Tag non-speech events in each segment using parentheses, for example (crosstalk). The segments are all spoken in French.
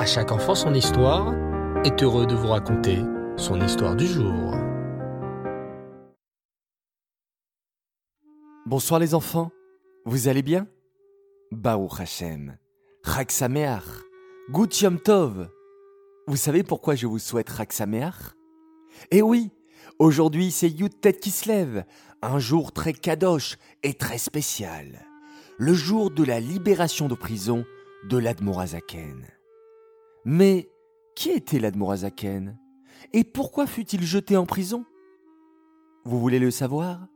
À chaque enfant son histoire est heureux de vous raconter son histoire du jour. Bonsoir les enfants, vous allez bien? Baruch Hashem, Chag Tov. Vous savez pourquoi je vous souhaite Chag Sameach? Eh oui, aujourd'hui c'est Yud Tet qui se lève, un jour très kadosh et très spécial, le jour de la libération de prison de l'Admorazaken. Mais qui était l'Admorazaken? Et pourquoi fut-il jeté en prison? Vous voulez le savoir?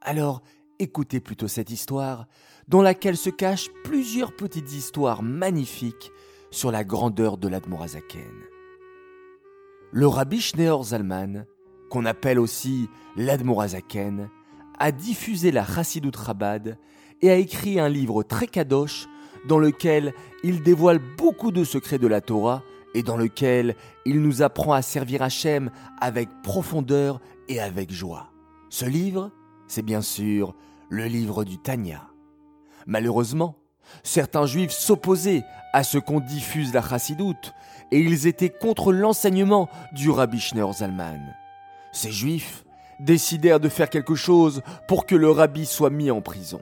Alors écoutez plutôt cette histoire, dans laquelle se cachent plusieurs petites histoires magnifiques sur la grandeur de l'Admorazaken. Le rabbi Schneor Zalman, qu'on appelle aussi l'Admorazaken, a diffusé la Chassidut Chabad et a écrit un livre très kadosh dans lequel il dévoile beaucoup de secrets de la Torah et dans lequel il nous apprend à servir Hachem avec profondeur et avec joie. Ce livre, c'est bien sûr le livre du Tanya. Malheureusement, certains juifs s'opposaient à ce qu'on diffuse la chassidoute et ils étaient contre l'enseignement du Rabbi Schneur Zalman. Ces juifs décidèrent de faire quelque chose pour que le rabbi soit mis en prison.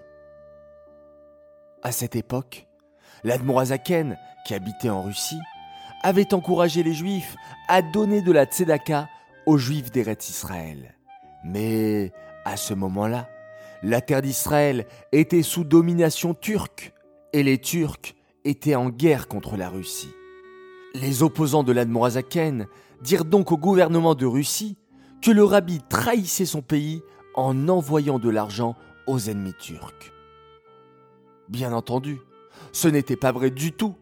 À cette époque, l'Admorazaken, qui habitait en Russie, avait encouragé les Juifs à donner de la tzedaka aux Juifs d'Eretz Israël. Mais à ce moment-là, la terre d'Israël était sous domination turque et les Turcs étaient en guerre contre la Russie. Les opposants de l'Admorazaken dirent donc au gouvernement de Russie que le rabbi trahissait son pays en envoyant de l'argent aux ennemis turcs. Bien entendu, ce n'était pas vrai du tout.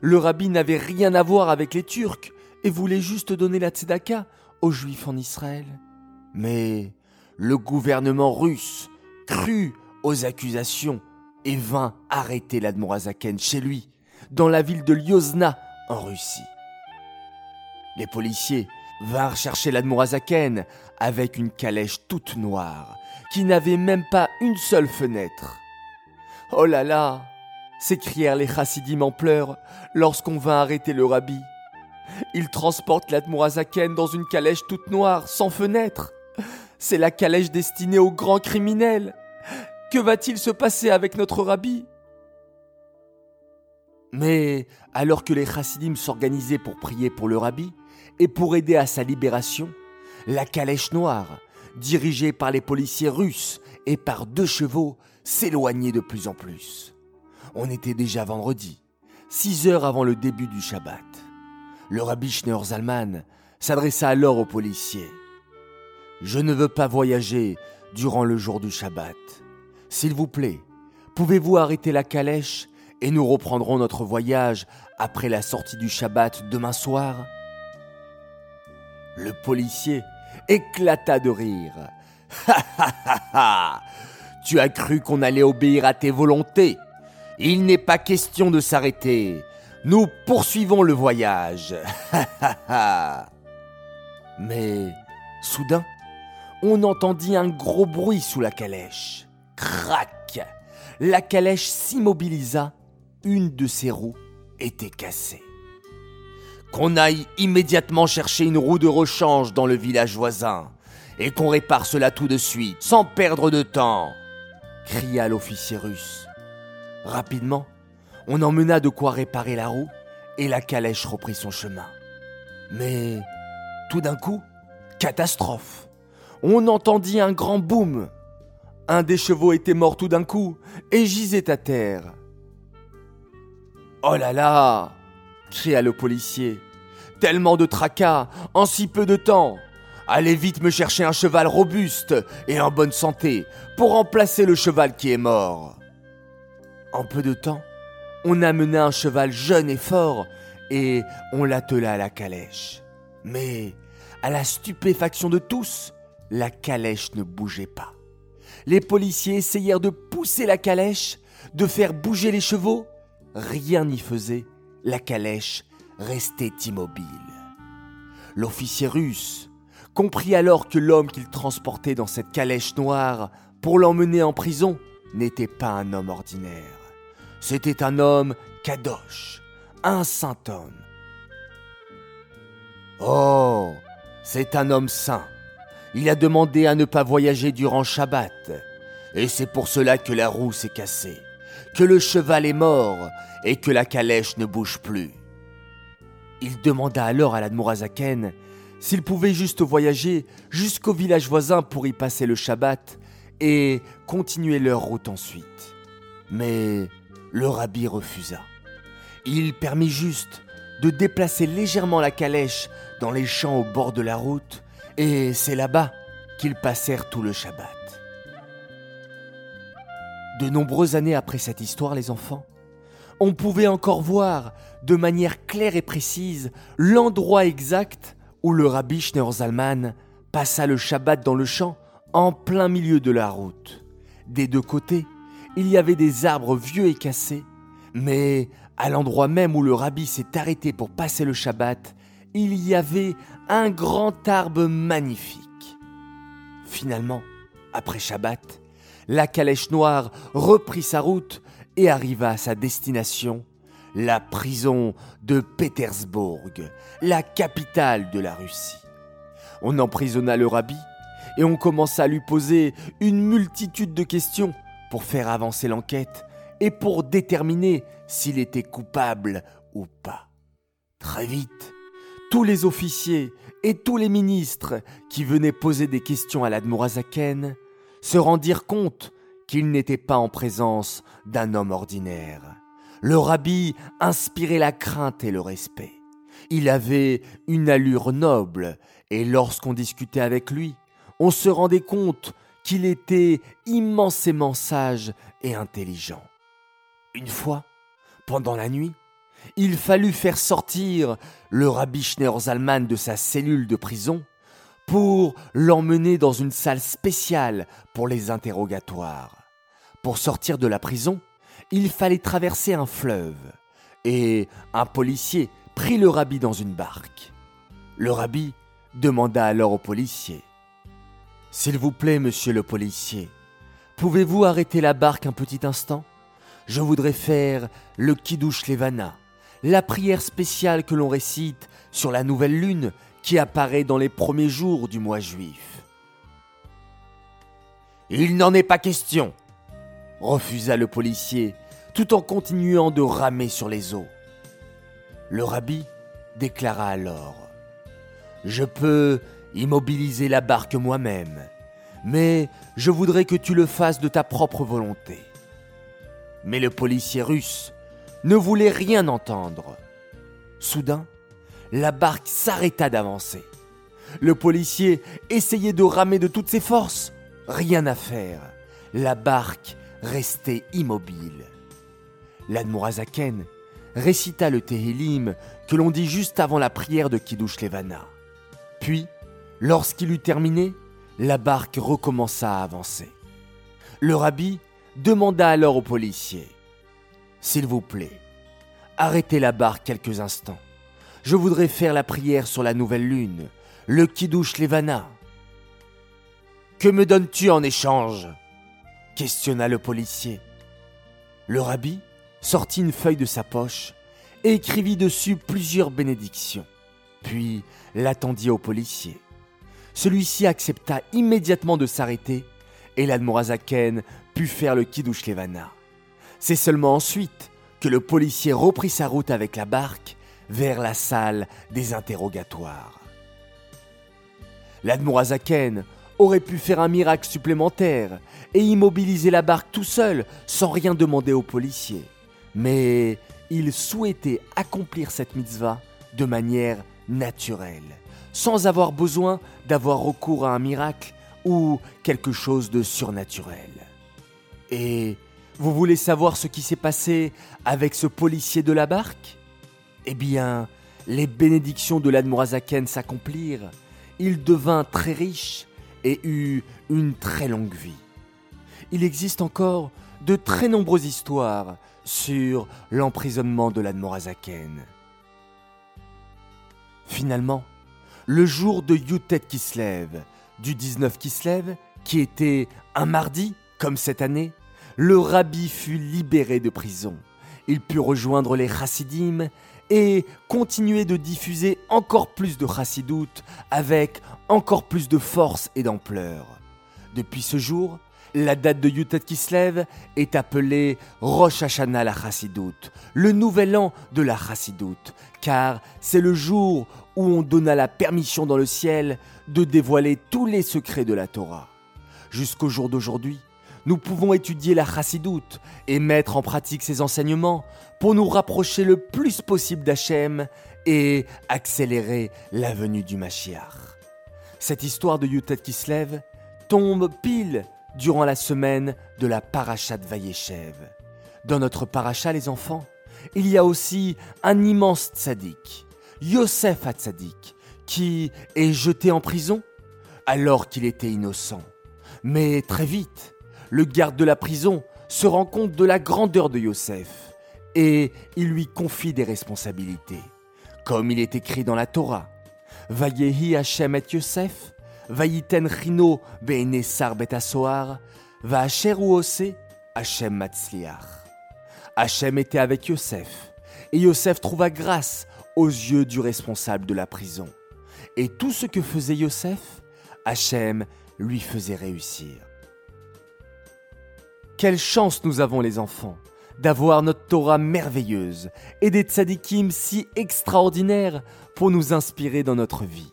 Le rabbi n'avait rien à voir avec les Turcs et voulait juste donner la tzedaka aux Juifs en Israël. Mais le gouvernement russe crut aux accusations et vint arrêter l'Admorazaken chez lui, dans la ville de Lyozna, en Russie. Les policiers vinrent chercher l'Admorazaken avec une calèche toute noire, qui n'avait même pas une seule fenêtre. Oh là là s'écrièrent les chassidim en pleurs lorsqu'on vint arrêter le rabbi. Il transporte l'Admorazaken dans une calèche toute noire, sans fenêtre. C'est la calèche destinée aux grands criminels. Que va-t-il se passer avec notre rabbi? Mais alors que les chassidim s'organisaient pour prier pour le rabbi et pour aider à sa libération, la calèche noire, dirigée par les policiers russes et par deux chevaux, s'éloignait de plus en plus. On était déjà vendredi, six heures avant le début du Shabbat. Le rabbi Schneur Zalman s'adressa alors aux policiers. Je ne veux pas voyager durant le jour du Shabbat. S'il vous plaît, pouvez-vous arrêter la calèche et nous reprendrons notre voyage après la sortie du Shabbat demain soir? Le policier éclata de rire. Ha (laughs) ha Tu as cru qu'on allait obéir à tes volontés Il n'est pas question de s'arrêter. Nous poursuivons le voyage. Ha (laughs) ha Mais soudain, on entendit un gros bruit sous la calèche. Crac La calèche s'immobilisa. Une de ses roues était cassée. Qu'on aille immédiatement chercher une roue de rechange dans le village voisin et qu'on répare cela tout de suite, sans perdre de temps, cria l'officier russe. Rapidement, on emmena de quoi réparer la roue et la calèche reprit son chemin. Mais tout d'un coup, catastrophe. On entendit un grand boum. Un des chevaux était mort tout d'un coup et gisait à terre. Oh là là cria le policier. Tellement de tracas en si peu de temps. Allez vite me chercher un cheval robuste et en bonne santé pour remplacer le cheval qui est mort. En peu de temps, on amena un cheval jeune et fort et on l'attela à la calèche. Mais, à la stupéfaction de tous, la calèche ne bougeait pas. Les policiers essayèrent de pousser la calèche, de faire bouger les chevaux. Rien n'y faisait. La calèche restait immobile. L'officier russe comprit alors que l'homme qu'il transportait dans cette calèche noire pour l'emmener en prison n'était pas un homme ordinaire. C'était un homme kadosh, un saint homme. Oh, c'est un homme saint. Il a demandé à ne pas voyager durant Shabbat. Et c'est pour cela que la roue s'est cassée, que le cheval est mort et que la calèche ne bouge plus. Il demanda alors à l'Admorazaken s'il pouvait juste voyager jusqu'au village voisin pour y passer le Shabbat et continuer leur route ensuite. Mais le rabbi refusa. Il permit juste de déplacer légèrement la calèche dans les champs au bord de la route, et c'est là-bas qu'ils passèrent tout le Shabbat. De nombreuses années après cette histoire, les enfants, on pouvait encore voir de manière claire et précise l'endroit exact où le rabbi Schneerzalman passa le Shabbat dans le champ en plein milieu de la route. Des deux côtés, il y avait des arbres vieux et cassés, mais à l'endroit même où le rabbi s'est arrêté pour passer le Shabbat, il y avait un grand arbre magnifique. Finalement, après Shabbat, la calèche noire reprit sa route et arriva à sa destination, la prison de Pétersbourg, la capitale de la Russie. On emprisonna le rabbi et on commença à lui poser une multitude de questions pour faire avancer l'enquête et pour déterminer s'il était coupable ou pas. Très vite, tous les officiers et tous les ministres qui venaient poser des questions à l'Admorazaken se rendirent compte qu'il n'était pas en présence d'un homme ordinaire. Le rabbi inspirait la crainte et le respect. Il avait une allure noble, et lorsqu'on discutait avec lui, on se rendait compte qu'il était immensément sage et intelligent. Une fois, pendant la nuit, il fallut faire sortir le rabbi Schneerzalman de sa cellule de prison pour l'emmener dans une salle spéciale pour les interrogatoires. Pour sortir de la prison, il fallait traverser un fleuve, et un policier prit le rabbi dans une barque. Le rabbi demanda alors au policier S'il vous plaît, monsieur le policier, pouvez-vous arrêter la barque un petit instant? Je voudrais faire le Kiddush Levana, la prière spéciale que l'on récite sur la nouvelle lune qui apparaît dans les premiers jours du mois juif. Il n'en est pas question, refusa le policier, tout en continuant de ramer sur les eaux. Le rabbi déclara alors Je peux immobiliser la barque moi-même, mais je voudrais que tu le fasses de ta propre volonté. Mais le policier russe ne voulait rien entendre. Soudain, la barque s'arrêta d'avancer. Le policier essayait de ramer de toutes ses forces. Rien à faire. La barque restait immobile. L'Admorazaken récita le Tehillim que l'on dit juste avant la prière de Kiddush Levana. Puis, lorsqu'il eut terminé, la barque recommença à avancer. Le rabbi demanda alors au policier S'il vous plaît, arrêtez la barque quelques instants. Je voudrais faire la prière sur la nouvelle lune, le Kiddush Levana. Que me donnes-tu en échange? Questionna le policier. Le rabbi sortit une feuille de sa poche et écrivit dessus plusieurs bénédictions, puis l'attendit au policier. Celui-ci accepta immédiatement de s'arrêter et l'Admorazaken put faire le Kiddush Levana. C'est seulement ensuite que le policier reprit sa route avec la barque vers la salle des interrogatoires. L'Admorazaken aurait pu faire un miracle supplémentaire et immobiliser la barque tout seul sans rien demander aux policiers. Mais il souhaitait accomplir cette mitzvah de manière naturelle, sans avoir besoin d'avoir recours à un miracle ou quelque chose de surnaturel. Et vous voulez savoir ce qui s'est passé avec ce policier de la barque? Eh bien, les bénédictions de l'Admorazaken s'accomplirent. Il devint très riche et eut une très longue vie. Il existe encore de très nombreuses histoires sur l'emprisonnement de l'Admorazaken. Finalement, le jour de Yutet Kislev, du 19 Kislev, qui était un mardi, comme cette année, le rabbi fut libéré de prison. Il put rejoindre les chassidim et continuer de diffuser encore plus de chassidout avec encore plus de force et d'ampleur. Depuis ce jour, la date de Yutat Kislev est appelée Rosh Hashanah la Chassidout, le nouvel an de la Chassidout, car c'est le jour où on donna la permission dans le ciel de dévoiler tous les secrets de la Torah. Jusqu'au jour d'aujourd'hui, nous pouvons étudier la Chassidoute et mettre en pratique ses enseignements pour nous rapprocher le plus possible d'Hachem et accélérer la venue du Mashiach. Cette histoire de Yutet Kislev tombe pile durant la semaine de la Parashat Vayeshev. Dans notre paracha, les enfants, il y a aussi un immense tzaddik, Yosef Hatzadik, qui est jeté en prison alors qu'il était innocent. Mais très vite, le garde de la prison se rend compte de la grandeur de Yosef et il lui confie des responsabilités. Comme il est écrit dans la Torah, Vayehi et Yosef, Vayiten Hashem Matzliach. Hachem était avec Yosef, et Yosef trouva grâce aux yeux du responsable de la prison. Et tout ce que faisait Yosef, Hachem lui faisait réussir. Quelle chance nous avons les enfants d'avoir notre Torah merveilleuse et des tzadikim si extraordinaires pour nous inspirer dans notre vie.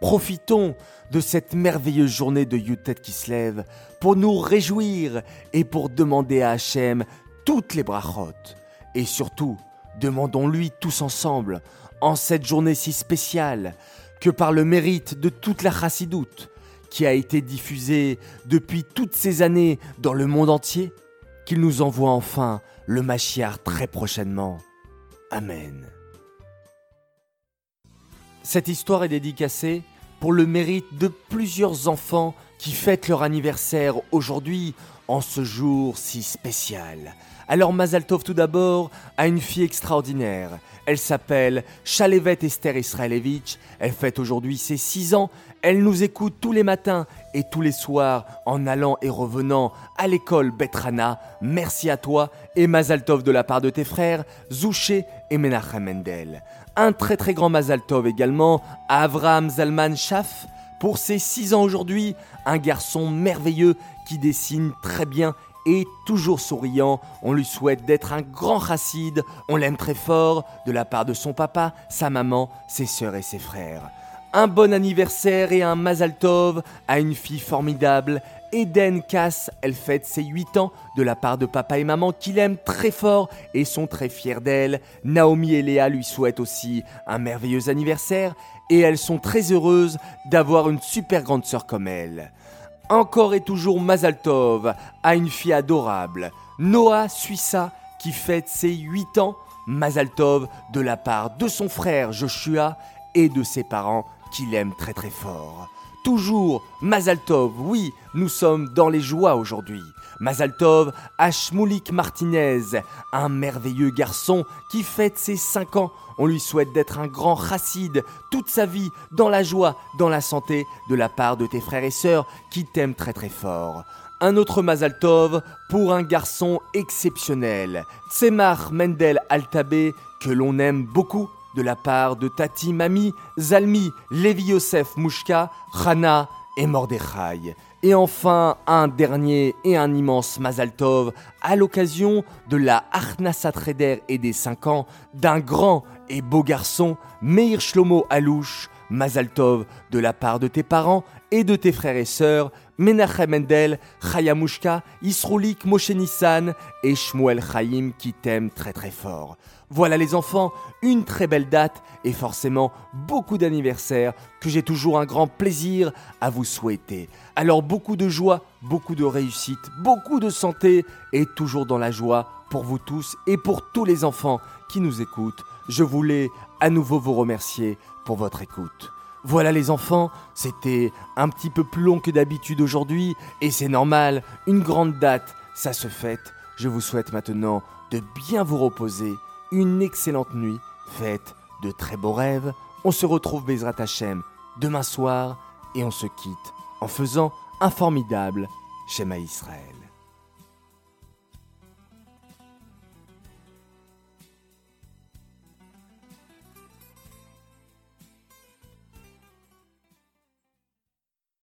Profitons de cette merveilleuse journée de Yutet qui se lève pour nous réjouir et pour demander à Hachem toutes les brachot. Et surtout, demandons-lui tous ensemble, en cette journée si spéciale, que par le mérite de toute la chassidoute, qui a été diffusée depuis toutes ces années dans le monde entier, qu'il nous envoie enfin le Machiar très prochainement. Amen. Cette histoire est dédicacée pour le mérite de plusieurs enfants qui fêtent leur anniversaire aujourd'hui en ce jour si spécial. Alors Mazaltov tout d'abord a une fille extraordinaire. Elle s'appelle Chalevet Esther Israelevich. Elle fête aujourd'hui ses 6 ans. Elle nous écoute tous les matins et tous les soirs en allant et revenant à l'école Betrana. Merci à toi et Mazaltov de la part de tes frères Zouché et Menachem Mendel. Un très très grand Mazaltov également à Avraham Zalman Schaff pour ses 6 ans aujourd'hui. Un garçon merveilleux qui dessine très bien et toujours souriant. On lui souhaite d'être un grand chassid. On l'aime très fort de la part de son papa, sa maman, ses sœurs et ses frères. Un bon anniversaire et un Mazal Tov à une fille formidable. Eden Cass, elle fête ses 8 ans de la part de papa et maman qui l'aiment très fort et sont très fiers d'elle. Naomi et Léa lui souhaitent aussi un merveilleux anniversaire et elles sont très heureuses d'avoir une super grande sœur comme elle. Encore et toujours Mazaltov a une fille adorable, Noah Suissa, qui fête ses 8 ans. Mazaltov de la part de son frère Joshua et de ses parents qui l'aiment très très fort. Toujours Mazaltov, oui, nous sommes dans les joies aujourd'hui. Mazaltov à Shmoulik Martinez, un merveilleux garçon qui fête ses 5 ans on lui souhaite d'être un grand chassid toute sa vie, dans la joie, dans la santé, de la part de tes frères et sœurs qui t'aiment très très fort. Un autre Mazaltov pour un garçon exceptionnel, Tsemar Mendel Altabé, que l'on aime beaucoup, de la part de Tati Mami, Zalmi, Levi Yosef Mouchka, Rana et Mordechai. Et enfin, un dernier et un immense Mazaltov à l'occasion de la Arnasat et des 5 ans d'un grand et beau garçon, Meir Shlomo Alouche, Mazaltov de la part de tes parents et de tes frères et sœurs, Menachem Mendel, Chayamushka, Isroulik Moshe Nissan et Shmuel Chaim qui t'aiment très très fort. Voilà les enfants, une très belle date et forcément beaucoup d'anniversaires que j'ai toujours un grand plaisir à vous souhaiter. Alors beaucoup de joie, beaucoup de réussite, beaucoup de santé et toujours dans la joie pour vous tous et pour tous les enfants qui nous écoutent. Je voulais à nouveau vous remercier pour votre écoute. Voilà les enfants, c'était un petit peu plus long que d'habitude aujourd'hui et c'est normal, une grande date, ça se fête. Je vous souhaite maintenant de bien vous reposer une excellente nuit, faites de très beaux rêves. On se retrouve Bezrat Hachem demain soir et on se quitte en faisant un formidable Shema Israël.